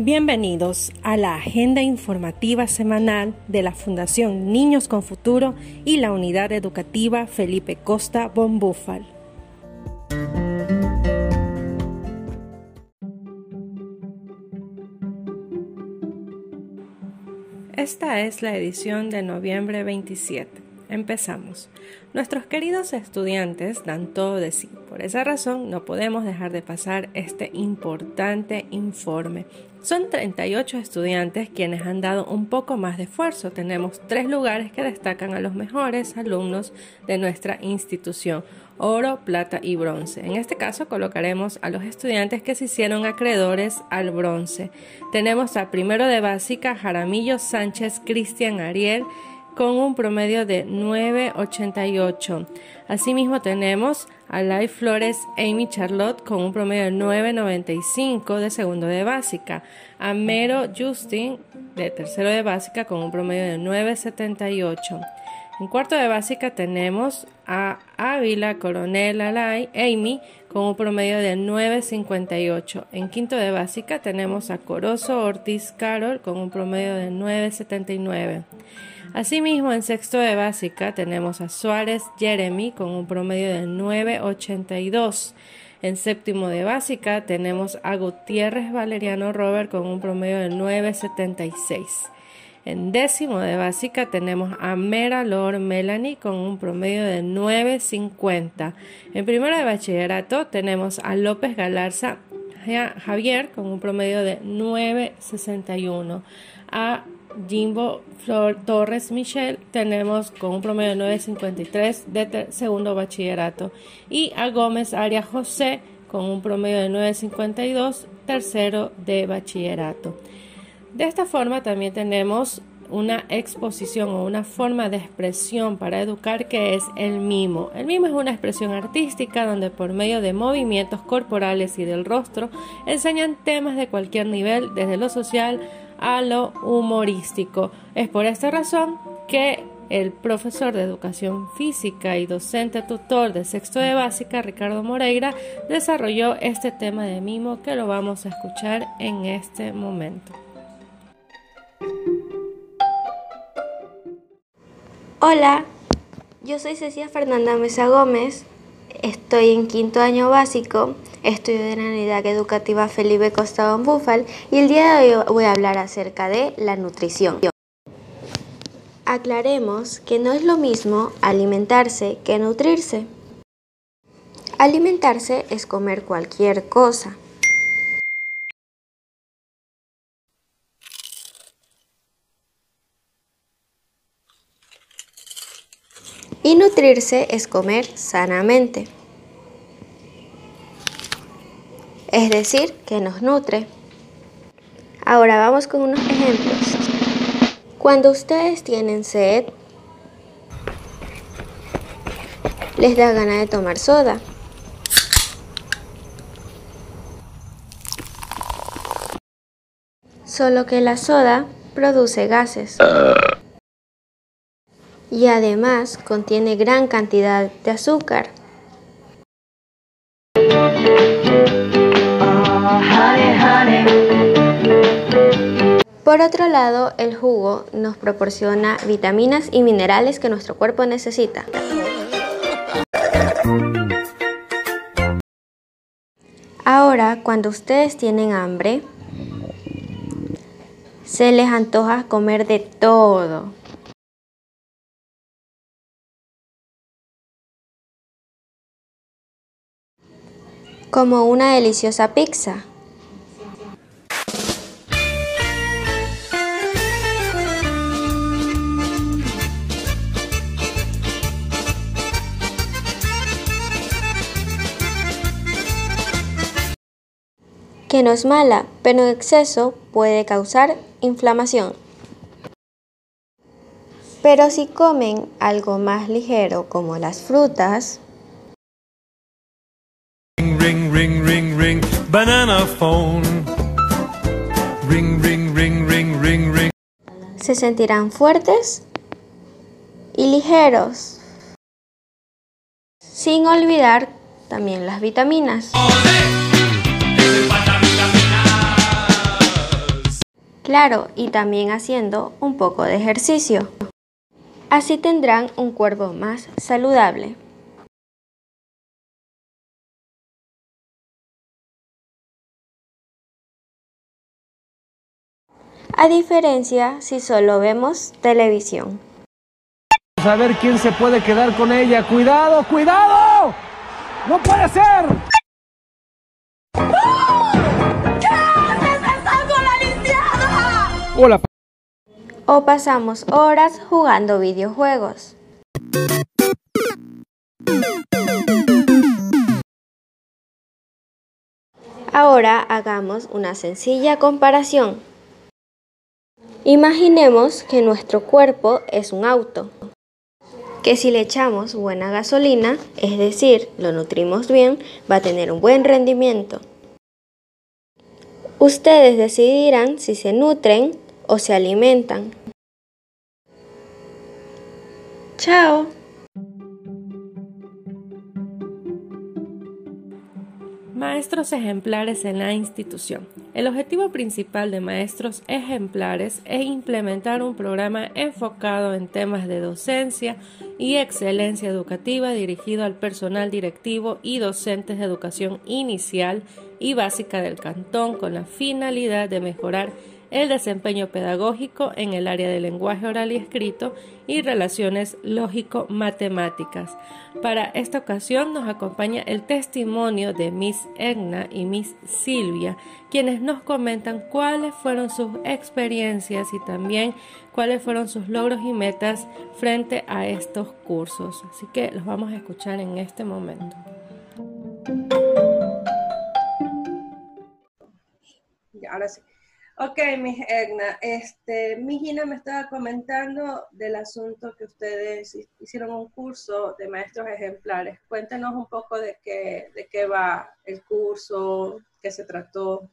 Bienvenidos a la agenda informativa semanal de la Fundación Niños con Futuro y la Unidad Educativa Felipe Costa Bonbúfal. Esta es la edición de noviembre 27. Empezamos. Nuestros queridos estudiantes dan todo de sí. Por esa razón no podemos dejar de pasar este importante informe. Son 38 estudiantes quienes han dado un poco más de esfuerzo. Tenemos tres lugares que destacan a los mejores alumnos de nuestra institución. Oro, plata y bronce. En este caso colocaremos a los estudiantes que se hicieron acreedores al bronce. Tenemos a primero de básica Jaramillo Sánchez Cristian Ariel con un promedio de 9.88. Asimismo tenemos a Lai Flores Amy Charlotte con un promedio de 9.95 de segundo de básica, a Mero Justin de tercero de básica con un promedio de 9.78. En cuarto de básica tenemos a Ávila Coronel Alay Amy con un promedio de 9.58. En quinto de básica tenemos a Corozo Ortiz Carol con un promedio de 9.79. Asimismo, en sexto de básica tenemos a Suárez Jeremy con un promedio de 9.82. En séptimo de básica tenemos a Gutiérrez Valeriano Robert con un promedio de 9.76. En décimo de básica tenemos a Mera Lord Melanie con un promedio de 9.50. En primero de bachillerato tenemos a López Galarza Javier con un promedio de 9.61. A Jimbo Flor Torres Michelle tenemos con un promedio de 9.53 de segundo bachillerato y a Gómez Arias José con un promedio de 9.52 tercero de bachillerato. De esta forma también tenemos una exposición o una forma de expresión para educar que es el mimo. El mimo es una expresión artística donde por medio de movimientos corporales y del rostro enseñan temas de cualquier nivel, desde lo social a lo humorístico. Es por esta razón que el profesor de educación física y docente tutor de sexto de básica, Ricardo Moreira, desarrolló este tema de mimo que lo vamos a escuchar en este momento. Hola, yo soy Cecilia Fernanda Mesa Gómez, estoy en quinto año básico, estudio de la unidad educativa Felipe Costa Búfal y el día de hoy voy a hablar acerca de la nutrición. Aclaremos que no es lo mismo alimentarse que nutrirse. Alimentarse es comer cualquier cosa, Y nutrirse es comer sanamente. Es decir, que nos nutre. Ahora vamos con unos ejemplos. Cuando ustedes tienen sed, les da ganas de tomar soda. Solo que la soda produce gases y además contiene gran cantidad de azúcar. Por otro lado, el jugo nos proporciona vitaminas y minerales que nuestro cuerpo necesita. Ahora, cuando ustedes tienen hambre, se les antoja comer de todo. Como una deliciosa pizza. que no es mala, pero en exceso puede causar inflamación. Pero si comen algo más ligero como las frutas, ring, ring, ring, ring, banana phone. Ring, ring, ring, ring, ring, ring. Se sentirán fuertes y ligeros. Sin olvidar también las vitaminas. Claro, y también haciendo un poco de ejercicio. Así tendrán un cuerpo más saludable. A diferencia si solo vemos televisión. A ver quién se puede quedar con ella. ¡Cuidado, cuidado! ¡No puede ser! ¿Qué haces besando a la lisiada? Hola. O pasamos horas jugando videojuegos. Ahora hagamos una sencilla comparación. Imaginemos que nuestro cuerpo es un auto, que si le echamos buena gasolina, es decir, lo nutrimos bien, va a tener un buen rendimiento. Ustedes decidirán si se nutren o se alimentan. Chao. Maestros ejemplares en la institución. El objetivo principal de Maestros ejemplares es implementar un programa enfocado en temas de docencia y excelencia educativa dirigido al personal directivo y docentes de educación inicial y básica del cantón con la finalidad de mejorar el desempeño pedagógico en el área de lenguaje oral y escrito y relaciones lógico-matemáticas. Para esta ocasión nos acompaña el testimonio de Miss Egna y Miss Silvia, quienes nos comentan cuáles fueron sus experiencias y también cuáles fueron sus logros y metas frente a estos cursos. Así que los vamos a escuchar en este momento. Ahora sí. Ok, mis Egna, este, mi Gina me estaba comentando del asunto que ustedes hicieron un curso de maestros ejemplares. Cuéntenos un poco de qué, de qué va el curso, qué se trató.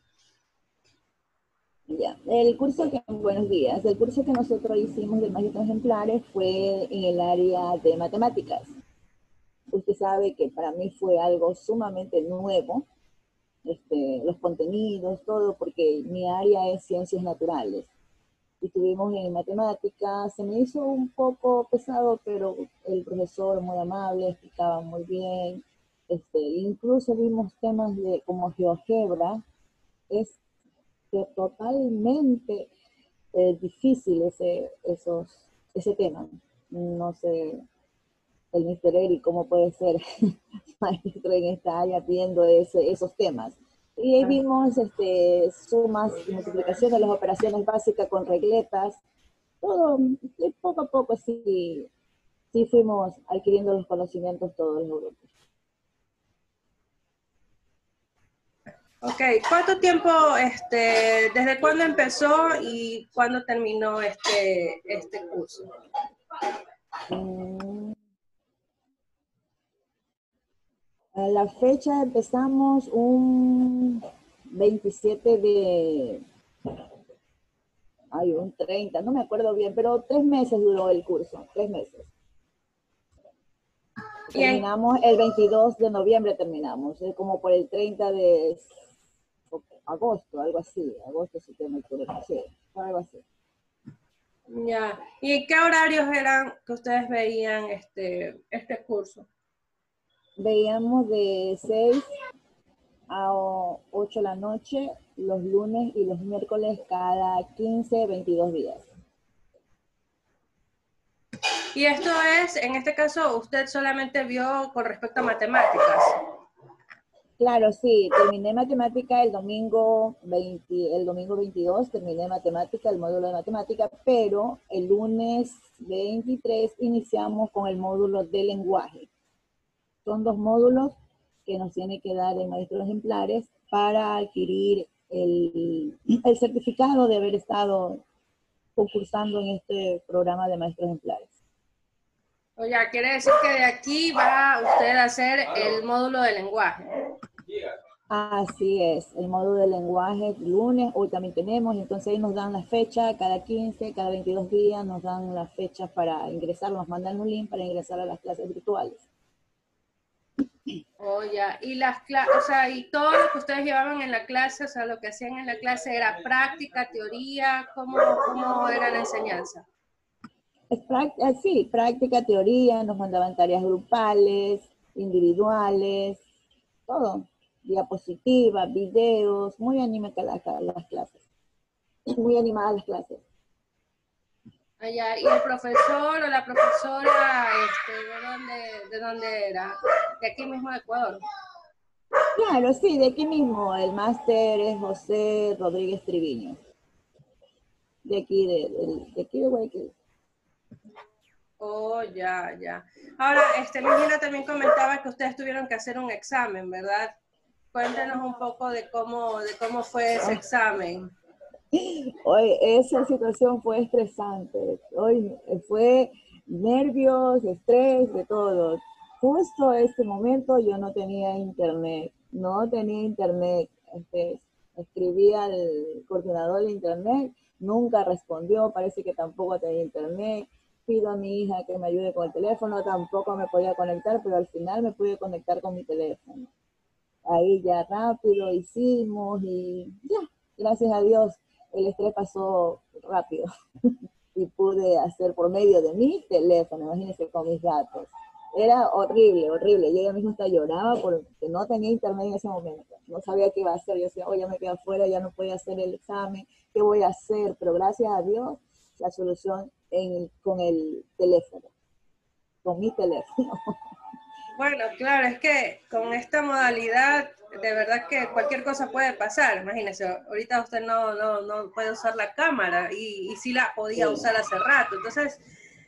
Ya, el curso que, buenos días, el curso que nosotros hicimos de maestros ejemplares fue en el área de matemáticas. Usted sabe que para mí fue algo sumamente nuevo, este, los contenidos, todo, porque mi área es ciencias naturales. Y estuvimos en matemáticas, se me hizo un poco pesado, pero el profesor muy amable, explicaba muy bien. Este, incluso vimos temas de como GeoGebra, es totalmente eh, difícil ese, esos, ese tema. No sé, el Mr. Eric, cómo puede ser maestro en esta área viendo esos temas. Y ahí vimos este, sumas y multiplicaciones, de las operaciones básicas con regletas, todo, poco a poco sí, sí fuimos adquiriendo los conocimientos todos los grupos. Ok, ¿cuánto tiempo, este, desde cuándo empezó y cuándo terminó este, este curso? Mm, A la fecha empezamos un 27 de... Ay, un 30, no me acuerdo bien, pero tres meses duró el curso, tres meses. Terminamos el 22 de noviembre, terminamos, es como por el 30 de agosto, algo así, agosto, septiembre, octubre, sí, algo así. Ya, ¿y qué horarios eran que ustedes veían este, este curso? Veíamos de 6 a 8 de la noche los lunes y los miércoles cada 15, 22 días. Y esto es, en este caso, usted solamente vio con respecto a matemáticas. Claro, sí, terminé matemática el domingo, 20, el domingo 22, terminé matemática, el módulo de matemática, pero el lunes 23 iniciamos con el módulo de lenguaje. Son dos módulos que nos tiene que dar el maestro ejemplares para adquirir el, certificado de haber estado concursando en este programa de maestros ejemplares. Oye, quiere decir que de aquí va usted a hacer el módulo de lenguaje. Así es, el módulo de lenguaje lunes, hoy también tenemos, entonces ahí nos dan la fecha, cada 15, cada 22 días nos dan la fecha para ingresar, nos mandan un link para ingresar a las clases virtuales. Oh, ya. Y las o sea, y todo lo que ustedes llevaban en la clase, o sea, lo que hacían en la clase era práctica, teoría, ¿cómo, cómo era la enseñanza? Eh, sí, práctica, teoría, nos mandaban tareas grupales, individuales, todo. Diapositivas, videos, muy animadas las clases. Muy animadas las clases. Allá, ¿y el profesor o la profesora, este, ¿de, dónde, ¿de dónde era? ¿De aquí mismo de Ecuador? Claro, sí, de aquí mismo. El máster es José Rodríguez Triviño. De aquí, de, de aquí de Guayaquil. Oh, ya, ya. Ahora, este, Lina también comentaba que ustedes tuvieron que hacer un examen, ¿verdad? Cuéntenos un poco de cómo, de cómo fue ese examen. Hoy esa situación fue estresante. Hoy fue nervios, estrés, de todo. Justo este momento yo no tenía internet, no tenía internet. Este, escribí al coordinador de internet, nunca respondió, parece que tampoco tenía internet pido a mi hija que me ayude con el teléfono, tampoco me podía conectar, pero al final me pude conectar con mi teléfono. Ahí ya rápido hicimos y ya, gracias a Dios, el estrés pasó rápido y pude hacer por medio de mi teléfono, imagínense con mis datos. Era horrible, horrible. Yo ya mismo hasta lloraba porque no tenía internet en ese momento. No sabía qué iba a hacer. Yo decía, oye, ya me quedé afuera, ya no podía hacer el examen, ¿qué voy a hacer? Pero gracias a Dios, la solución con el teléfono, con mi teléfono. Bueno, claro, es que con esta modalidad, de verdad que cualquier cosa puede pasar. Imagínese, ahorita usted no, no, no puede usar la cámara y, y sí la podía usar hace rato. Entonces,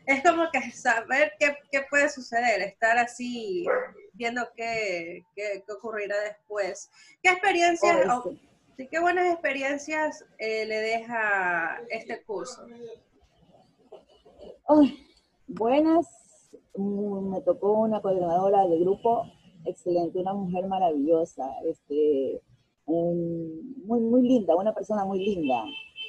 es como que saber qué, qué puede suceder, estar así viendo qué, qué, qué ocurrirá después. ¿Qué experiencias, oh, qué buenas experiencias eh, le deja este curso? buenas, mm, me tocó una coordinadora de grupo excelente, una mujer maravillosa, este, muy, muy linda, una persona muy linda,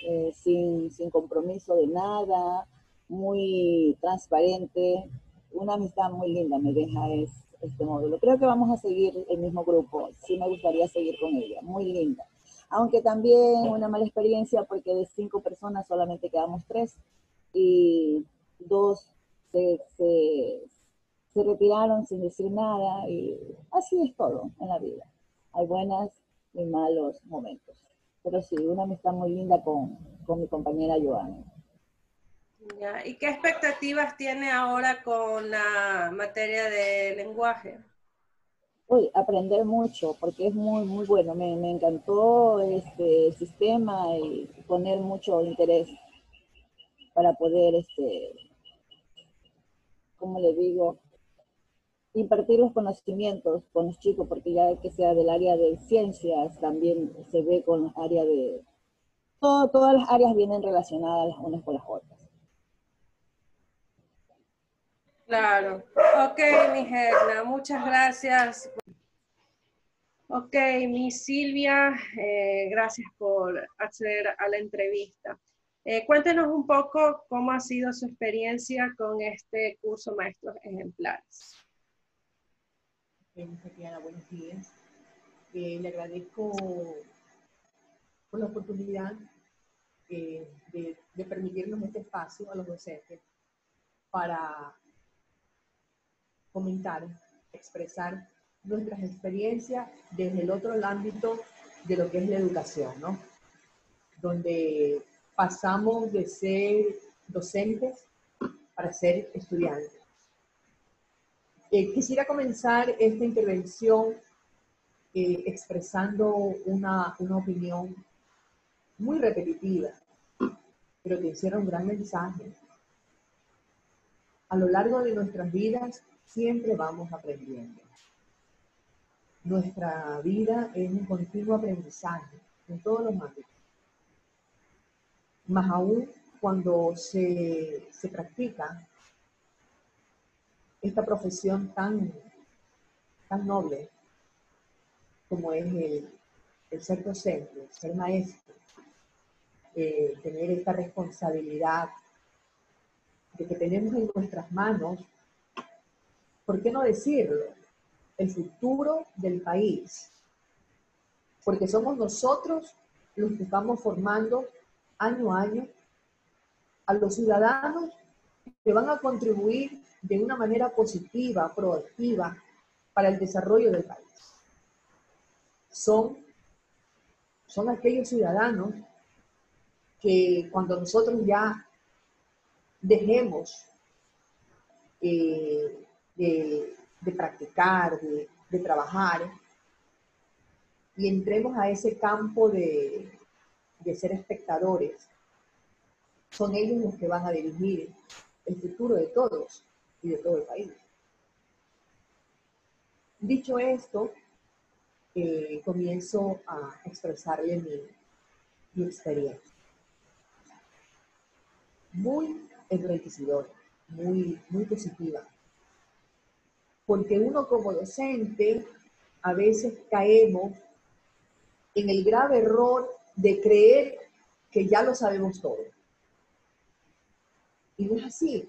eh, sin, sin compromiso de nada, muy transparente, una amistad muy linda me deja es, este módulo. Creo que vamos a seguir el mismo grupo, sí me gustaría seguir con ella, muy linda. Aunque también una mala experiencia porque de cinco personas solamente quedamos tres y dos se, retiraron sin decir nada y así es todo en la vida. Hay buenos y malos momentos. Pero sí, una amistad muy linda con, con mi compañera Joana. ¿Y qué expectativas tiene ahora con la materia de lenguaje? Uy, aprender mucho, porque es muy, muy bueno. Me, me encantó este sistema y poner mucho interés para poder este, como le digo, impartir los conocimientos con los chicos, porque ya que sea del área de ciencias, también se ve con área de... Todo, todas las áreas vienen relacionadas las unas con las otras. Claro. Ok, mi Gerna, muchas gracias. Ok, mi Silvia, eh, gracias por acceder a la entrevista. Eh, cuéntenos un poco cómo ha sido su experiencia con este curso Maestros Ejemplares. Buenos días. Eh, le agradezco por la oportunidad eh, de, de, permitirnos este espacio a los docentes para comentar, expresar nuestras experiencias desde el otro ámbito de lo que es la educación, ¿no? Donde pasamos de ser docentes para ser estudiantes. Eh, quisiera comenzar esta intervención eh, expresando una, una, opinión muy repetitiva, pero que hiciera un gran mensaje. A lo largo de nuestras vidas siempre vamos aprendiendo. Nuestra vida es un continuo aprendizaje en todos los ámbitos más aún cuando se, practica esta profesión tan, tan noble como es el, ser docente, ser maestro, eh, tener esta responsabilidad de que tenemos en nuestras manos, ¿por qué no decirlo? el futuro del país, porque somos nosotros los que estamos formando año a año a los ciudadanos que van a contribuir de una manera positiva, proactiva, para el desarrollo del país. Son, son aquellos ciudadanos que cuando nosotros ya dejemos eh, de, practicar, de, de, trabajar, y entremos a ese campo de, de ser espectadores, son ellos los que van a dirigir el futuro de todos y de todo el país. Dicho esto, eh, comienzo a expresarle mi, mi experiencia. Muy enriquecedora, muy, muy positiva. Porque uno como docente a veces caemos en el grave error de creer que ya lo sabemos todo. Y no es así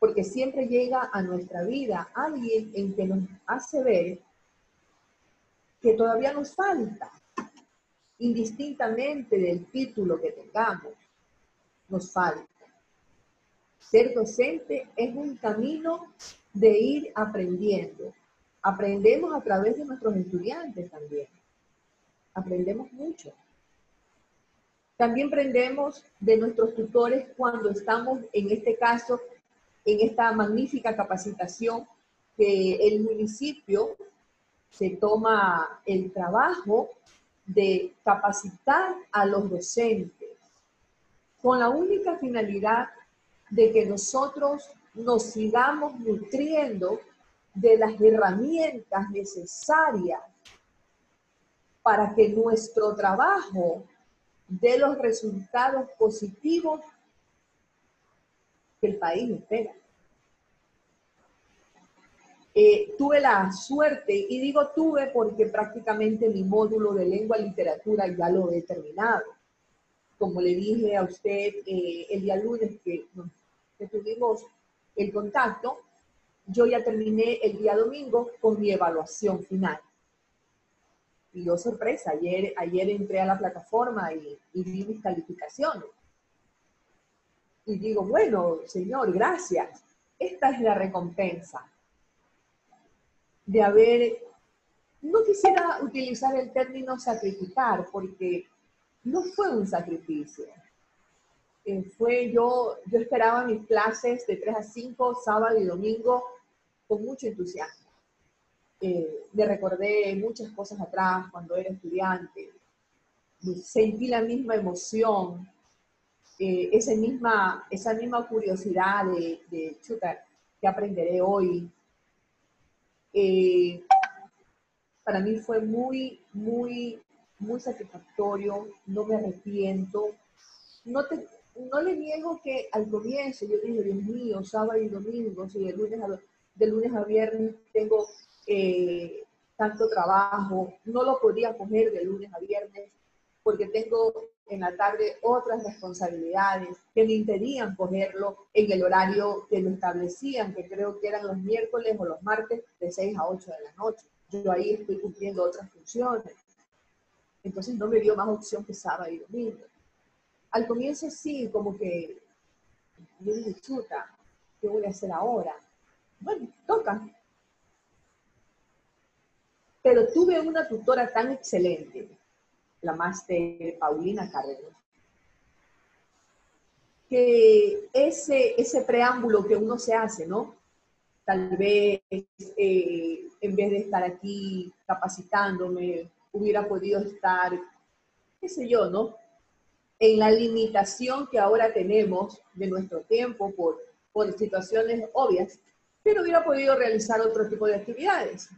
porque siempre llega a nuestra vida alguien en que nos hace ver que todavía nos falta, indistintamente del título que tengamos, nos falta. Ser docente es un camino de ir aprendiendo. Aprendemos a través de nuestros estudiantes también. Aprendemos mucho. También aprendemos de nuestros tutores cuando estamos, en este caso, en esta magnífica capacitación que el municipio se toma el trabajo de capacitar a los docentes con la única finalidad de que nosotros nos sigamos nutriendo de las herramientas necesarias para que nuestro trabajo dé los resultados positivos que el país espera. Eh, tuve la suerte, y digo tuve porque prácticamente mi módulo de lengua y literatura ya lo he terminado. Como le dije a usted eh, el día lunes que, tuvimos el contacto, yo ya terminé el día domingo con mi evaluación final. Y yo sorpresa, ayer, ayer entré a la plataforma y vi mis calificaciones y digo, bueno, Señor, gracias. Esta es la recompensa de haber, no quisiera utilizar el término sacrificar, porque no fue un sacrificio. Eh, fue yo, yo esperaba mis clases de 3 a 5, sábado y domingo, con mucho entusiasmo. Eh, me recordé muchas cosas atrás cuando era estudiante. Sentí la misma emoción eh, esa, misma, curiosidad de, de chuta, que aprenderé hoy. Eh, para mí fue muy, muy, muy satisfactorio, no me arrepiento. No, te, no le niego que al comienzo yo dije, Dios mío, sábado y domingo, si de lunes a, de lunes a viernes tengo eh, tanto trabajo, no lo podía coger de lunes a viernes porque tengo en la tarde otras responsabilidades que me impedían cogerlo en el horario que lo establecían, que creo que eran los miércoles o los martes de 6 a 8 de la noche. Yo ahí estoy cumpliendo otras funciones. Entonces no me dio más opción que sábado y domingo. Al comienzo sí, como que yo dije, chuta, ¿qué voy a hacer ahora? Bueno, toca. Pero tuve una tutora tan excelente la máster Paulina Cárdenas, que ese, ese preámbulo que uno se hace, ¿no? Tal vez eh, en vez de estar aquí capacitándome, hubiera podido estar, qué sé yo, ¿no? En la limitación que ahora tenemos de nuestro tiempo por, por situaciones obvias, pero hubiera podido realizar otro tipo de actividades.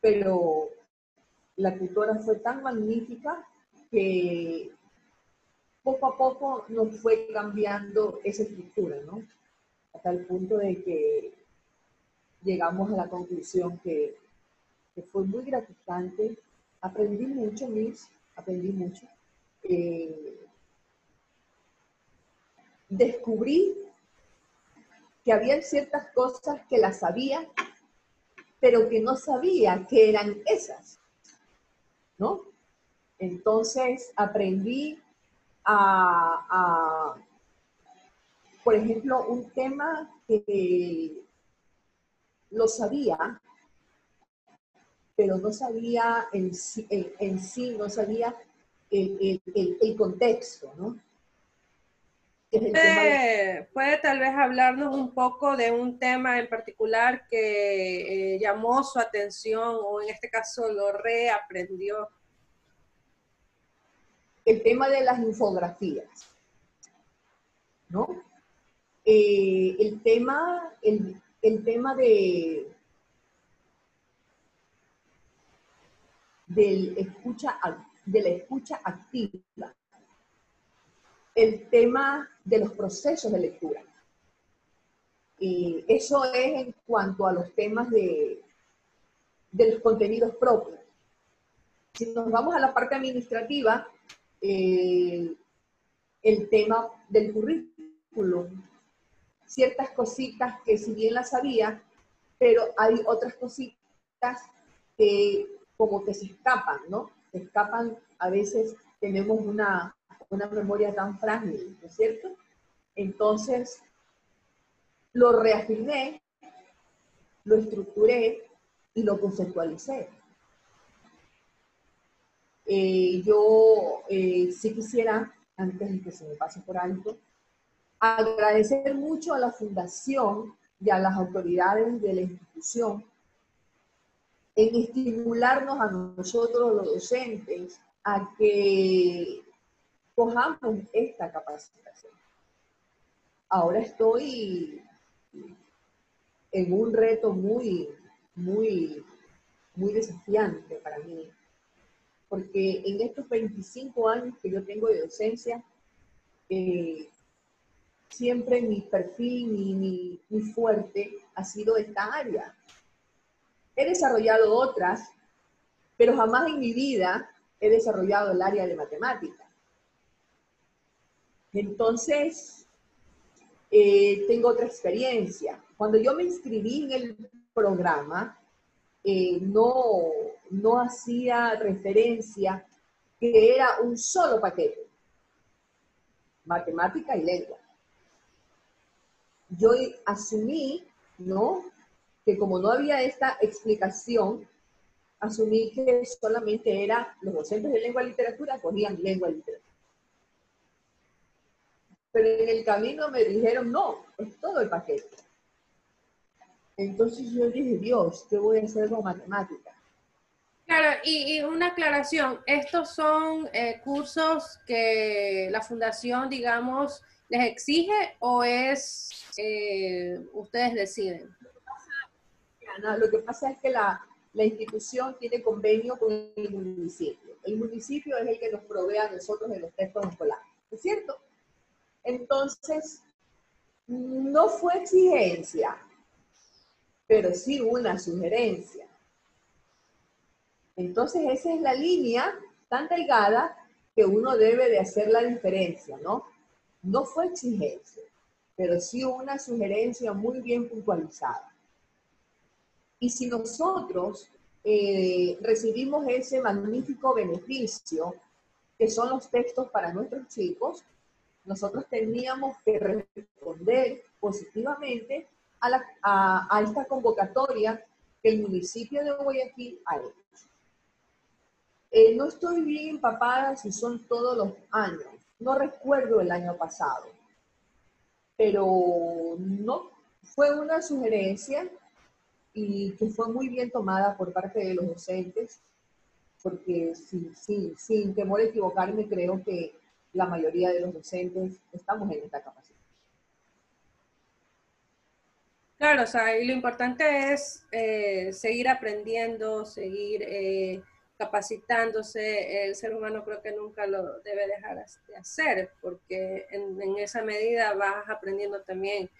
Pero la tutora fue tan magnífica que poco a poco nos fue cambiando esa estructura, ¿no? Hasta el punto de que llegamos a la conclusión que, fue muy gratificante. Aprendí mucho, Miss, aprendí mucho. Eh, descubrí que había ciertas cosas que las sabía, pero que no sabía que eran esas, ¿no? Entonces aprendí a, por ejemplo, un tema que lo sabía, pero no sabía en sí, en, sí no sabía el, el, contexto, ¿no? ¿Puede, tal vez hablarnos un poco de un tema en particular que eh, llamó su atención o en este caso lo reaprendió? El tema de las infografías, ¿no? Eh, el tema, el, el tema de, del escucha, de la escucha activa, el tema de los procesos de lectura. Y eso es en cuanto a los temas de, los contenidos propios. Si nos vamos a la parte administrativa, eh, el tema del currículum, ciertas cositas que si bien las sabía, pero hay otras cositas que como que se escapan, ¿no? Se escapan, a veces tenemos una, una memoria tan frágil, ¿no es cierto? Entonces, lo reafirmé, lo estructuré y lo conceptualicé. Eh, yo eh, sí quisiera, antes de que se me pase por alto, agradecer mucho a la Fundación y a las autoridades de la institución en estimularnos a nosotros los docentes a que cojamos esta capacitación. Ahora estoy en un reto muy, muy, muy desafiante para mí, porque en estos 25 años que yo tengo de docencia, eh, siempre mi perfil, mi, mi, fuerte ha sido esta área. He desarrollado otras, pero jamás en mi vida he desarrollado el área de matemática. Entonces, eh, tengo otra experiencia. Cuando yo me inscribí en el programa, eh, no, no hacía referencia que era un solo paquete, matemática y lengua yo asumí, ¿no? Que como no había esta explicación, asumí que solamente era los docentes de lengua y literatura cogían lengua y literatura. Pero en el camino me dijeron, no, es todo el paquete. Entonces yo dije, Dios, ¿qué voy a hacer con matemáticas? Claro, y, una aclaración, estos son eh, cursos que la fundación, digamos, les exige o es eh, ustedes deciden? lo que pasa es que la, la institución tiene convenio con el municipio. El municipio es el que nos provee a nosotros de los textos escolares, ¿es cierto? Entonces, no fue exigencia, pero sí una sugerencia. Entonces, esa es la línea tan delgada que uno debe de hacer la diferencia, ¿no? No fue exigencia, pero sí una sugerencia muy bien puntualizada. Y si nosotros eh, recibimos ese magnífico beneficio, que son los textos para nuestros chicos, nosotros teníamos que responder positivamente a, esta convocatoria que el municipio de Guayaquil ha hecho. Eh, no estoy bien empapada si son todos los años, no recuerdo el año pasado, pero no, fue una sugerencia y que fue muy bien tomada por parte de los docentes, porque sin, sin, sin temor a equivocarme, creo que la mayoría de los docentes estamos en esta capacidad. Claro, o sea, y lo importante es eh, seguir aprendiendo, seguir eh, capacitándose, el ser humano creo que nunca lo debe dejar de hacer, porque en, esa medida vas aprendiendo también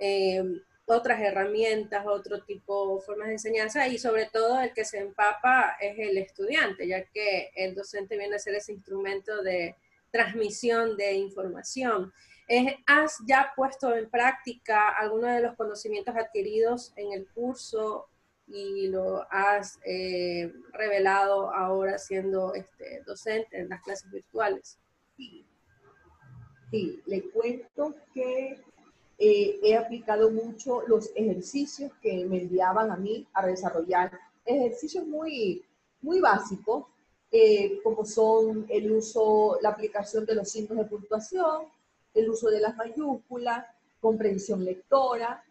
eh, otras herramientas, otro tipo, formas de enseñanza y sobre todo el que se empapa es el estudiante, ya que el docente viene a ser ese instrumento de transmisión de información. ¿Has ya puesto en práctica algunos de los conocimientos adquiridos en el curso y lo has eh, revelado ahora siendo este, docente en las clases virtuales. Sí, sí le cuento que eh, he aplicado mucho los ejercicios que me enviaban a mí a desarrollar, ejercicios muy, muy básicos, eh, como son el uso, la aplicación de los signos de puntuación, el uso de las mayúsculas, comprensión lectora.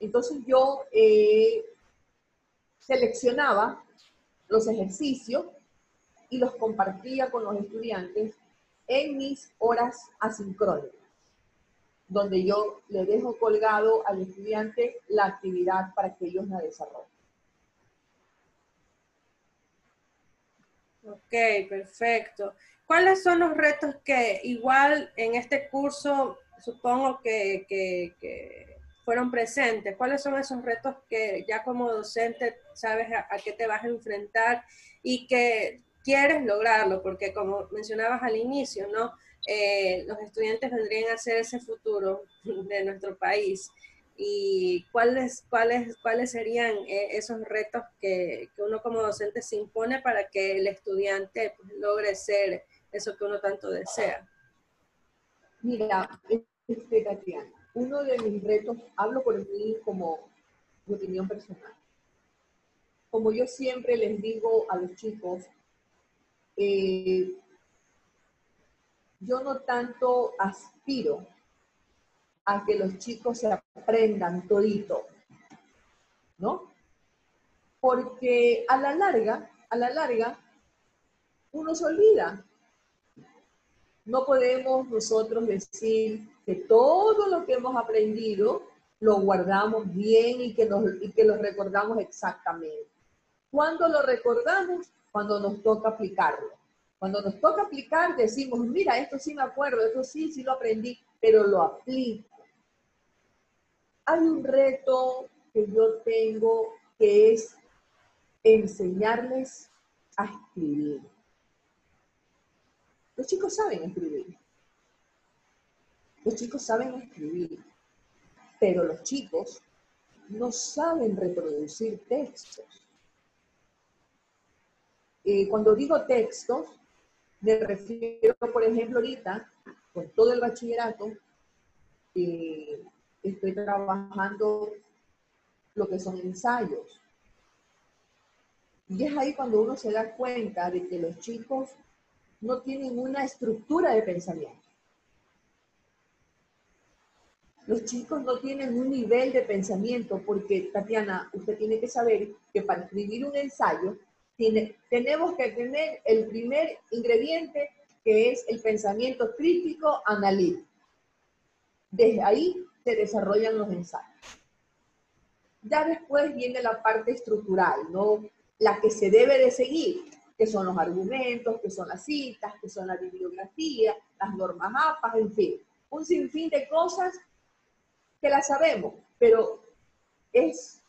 Entonces yo eh, seleccionaba los ejercicios y los compartía con los estudiantes en mis horas asincrónicas donde yo le dejo colgado al estudiante la actividad para que ellos la desarrollen. Ok, perfecto. ¿Cuáles son los retos que igual en este curso supongo que, fueron presentes? ¿Cuáles son esos retos que ya como docente sabes a, a qué te vas a enfrentar y que quieres lograrlo? Porque como mencionabas al inicio, ¿no? Eh, los estudiantes vendrían a ser ese futuro de nuestro país y cuáles, cuáles, cuáles serían eh, esos retos que, uno como docente se impone para que el estudiante pues, logre ser eso que uno tanto desea. Mira, este, Tatiana, uno de mis retos, hablo por mí como mi opinión personal. Como yo siempre les digo a los chicos, eh, yo no tanto aspiro a que los chicos se aprendan todito, ¿no? Porque a la larga, a la larga, uno se olvida. No podemos nosotros decir que todo lo que hemos aprendido lo guardamos bien y que, nos, y que lo recordamos exactamente. ¿Cuándo lo recordamos? Cuando nos toca aplicarlo. Cuando nos toca aplicar, decimos, mira, esto sí me acuerdo, esto sí, sí lo aprendí, pero lo aplico. Hay un reto que yo tengo que es enseñarles a escribir. Los chicos saben escribir. Los chicos saben escribir, pero los chicos no saben reproducir textos. Eh, cuando digo textos, me refiero, por ejemplo, ahorita, con todo el bachillerato, eh, estoy trabajando lo que son ensayos. Y es ahí cuando uno se da cuenta de que los chicos no tienen una estructura de pensamiento. Los chicos no tienen un nivel de pensamiento porque, Tatiana, usted tiene que saber que para escribir un ensayo tenemos que tener el primer ingrediente que es el pensamiento crítico analítico. Desde ahí se desarrollan los ensayos. Ya después viene la parte estructural, ¿no? La que se debe de seguir, que son los argumentos, que son las citas, que son la bibliografía, las normas APAS, en fin. Un sinfín de cosas que las sabemos, pero es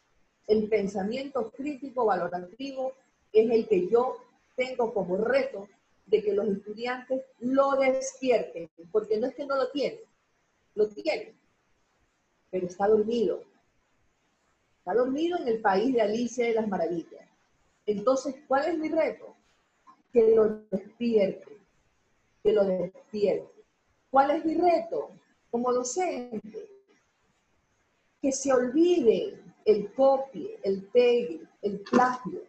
el pensamiento crítico valorativo es el que yo tengo como reto de que los estudiantes lo despierten, porque no es que no lo tienen, lo tienen, pero está dormido. Está dormido en el país de Alicia de las Maravillas. Entonces, ¿cuál es mi reto? Que lo despierte, que lo despierte. ¿Cuál es mi reto como docente? Que se olvide el copie, el pegue, el plagio,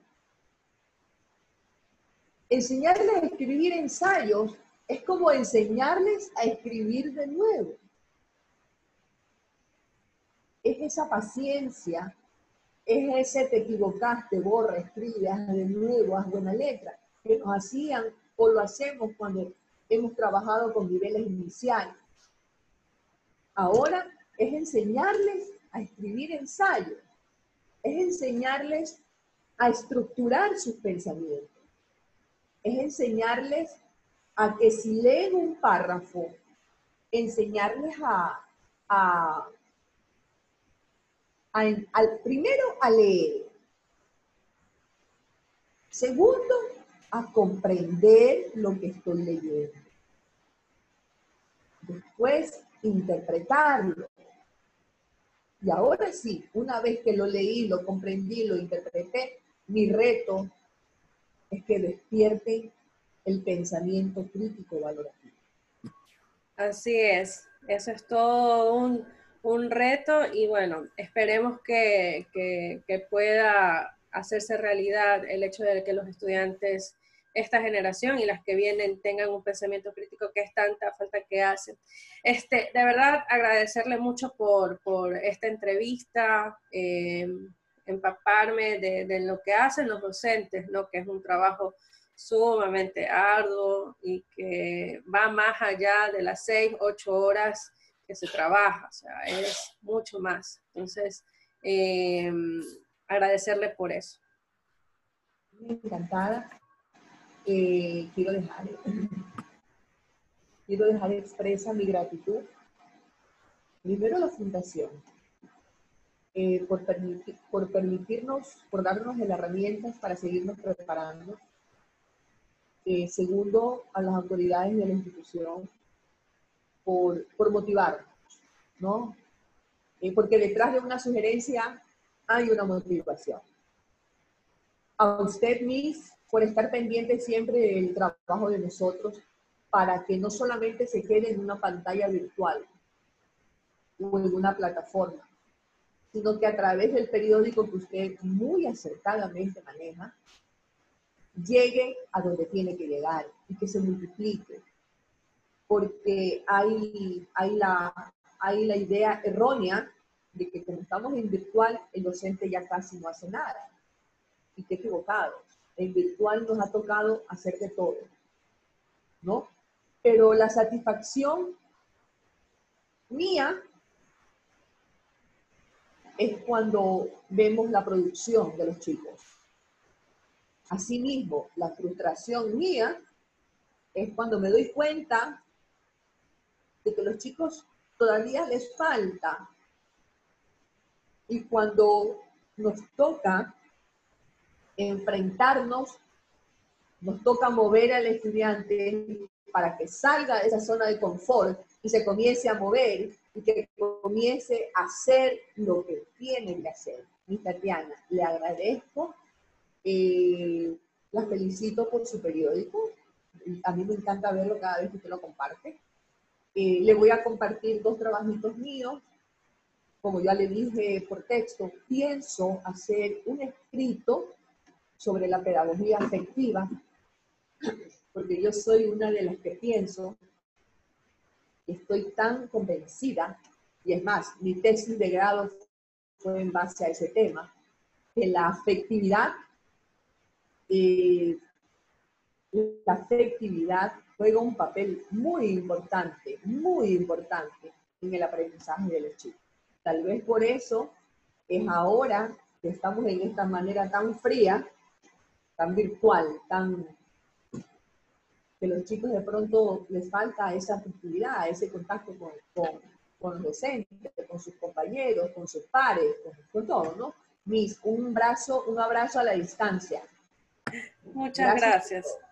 enseñarles a escribir ensayos es como enseñarles a escribir de nuevo. Es esa paciencia, es ese te equivocaste, borra, escribe, haz de nuevo, haz buena letra, que nos hacían o lo hacemos cuando hemos trabajado con niveles iniciales. Ahora es enseñarles a escribir ensayos, es enseñarles a estructurar sus pensamientos es enseñarles a que si leen un párrafo, enseñarles a, al, primero a leer, segundo a comprender lo que estoy leyendo, después interpretarlo, Y ahora sí, una vez que lo leí, lo comprendí, lo interpreté, mi reto es que despierte el pensamiento crítico valorativo. Así es, eso es todo un, un reto y bueno, esperemos que, que, que, pueda hacerse realidad el hecho de que los estudiantes, esta generación y las que vienen, tengan un pensamiento crítico que es tanta falta que hacen. Este, de verdad, agradecerle mucho por, por esta entrevista. Eh, empaparme de, de, lo que hacen los docentes, ¿no? que es un trabajo sumamente arduo y que va más allá de las seis, ocho horas que se trabaja, o sea, es mucho más. Entonces, eh, agradecerle por eso. Encantada. Eh, quiero dejar, quiero dejar expresa mi gratitud. Primero a la Fundación, eh, por, por permitirnos, por darnos las herramientas para seguirnos preparando. Segundo, a las autoridades de la institución por, por motivarnos, ¿no? Eh, porque detrás de una sugerencia hay una motivación. A usted, Miss, por estar pendiente siempre del trabajo de nosotros para que no solamente se quede en una pantalla virtual o en una plataforma, sino que a través del periódico que usted muy acertadamente maneja, llegue a donde tiene que llegar y que se multiplique. Porque hay, hay, la, hay la idea errónea de que como estamos en virtual, el docente ya casi no hace nada. Y qué equivocado. En virtual nos ha tocado hacer de todo. ¿No? Pero la satisfacción mía es cuando vemos la producción de los chicos. Asimismo, la frustración mía es cuando me doy cuenta que los chicos todavía les falta. Y cuando nos toca enfrentarnos, nos toca mover al estudiante para que salga de esa zona de confort y se comience a mover y que comience a hacer lo que tiene que hacer. Mi Tatiana, le agradezco, eh, la felicito por su periódico, a mí me encanta verlo cada vez que usted lo comparte. Eh, le voy a compartir dos trabajitos míos, como ya le dije por texto, pienso hacer un escrito sobre la pedagogía afectiva, porque yo soy una de las que pienso estoy tan convencida, y es más, mi tesis de grado fue en base a ese tema, que la afectividad, eh, la afectividad juega un papel muy importante, muy importante en el aprendizaje de los chicos. Tal vez por eso es ahora que estamos en esta manera tan fría, tan virtual, tan que los chicos de pronto les falta esa afectividad, ese contacto con, con, con, los docentes, con sus compañeros, con sus pares, con, con todo, ¿no? Mis, un abrazo, un abrazo a la distancia. Muchas gracias. gracias.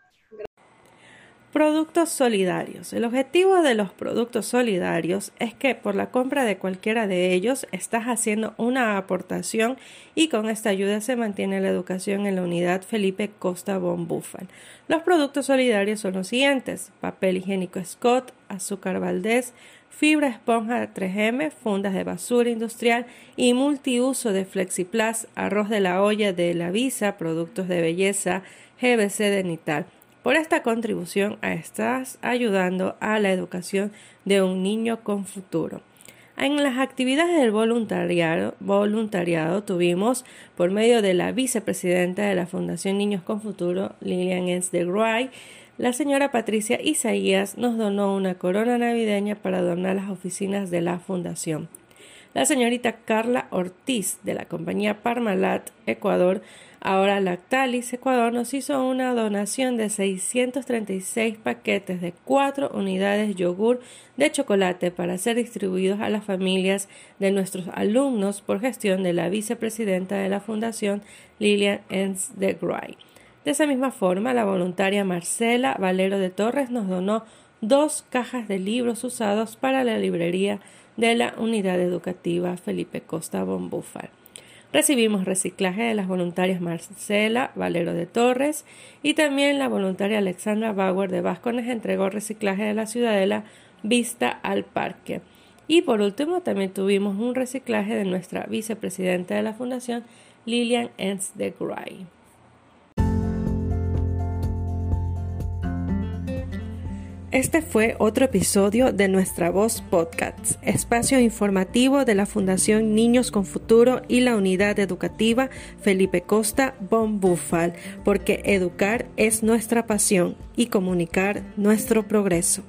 Productos solidarios. El objetivo de los productos solidarios es que por la compra de cualquiera de ellos estás haciendo una aportación y con esta ayuda se mantiene la educación en la unidad Felipe Costa Bon Los productos solidarios son los siguientes: papel higiénico Scott, azúcar Valdés, fibra esponja 3M, fundas de basura industrial y multiuso de Flexiplas, arroz de la olla de la Visa, productos de belleza, GBC de Nital. Por esta contribución estás ayudando a la educación de un niño con futuro. En las actividades del voluntariado, voluntariado, tuvimos, por medio de la vicepresidenta de la Fundación Niños con Futuro, Lilian S. de Gray, la señora Patricia Isaías nos donó una corona navideña para donar las oficinas de la Fundación. La señorita Carla Ortiz, de la compañía Parmalat Ecuador, Ahora Lactalis Ecuador nos hizo una donación de 636 paquetes de 4 unidades yogur de chocolate para ser distribuidos a las familias de nuestros alumnos por gestión de la vicepresidenta de la Fundación Lilian Enz de Gray. De esa misma forma, la voluntaria Marcela Valero de Torres nos donó dos cajas de libros usados para la librería de la Unidad Educativa Felipe Costa Bombúfal. Recibimos reciclaje de las voluntarias Marcela Valero de Torres y también la voluntaria Alexandra Bauer de Vascones entregó reciclaje de la Ciudadela Vista al Parque. Y por último también tuvimos un reciclaje de nuestra vicepresidenta de la Fundación, Lilian Ens de Gray. Este fue otro episodio de Nuestra Voz Podcast, espacio informativo de la Fundación Niños con Futuro y la Unidad Educativa Felipe Costa Bon Bufal, porque educar es nuestra pasión y comunicar nuestro progreso.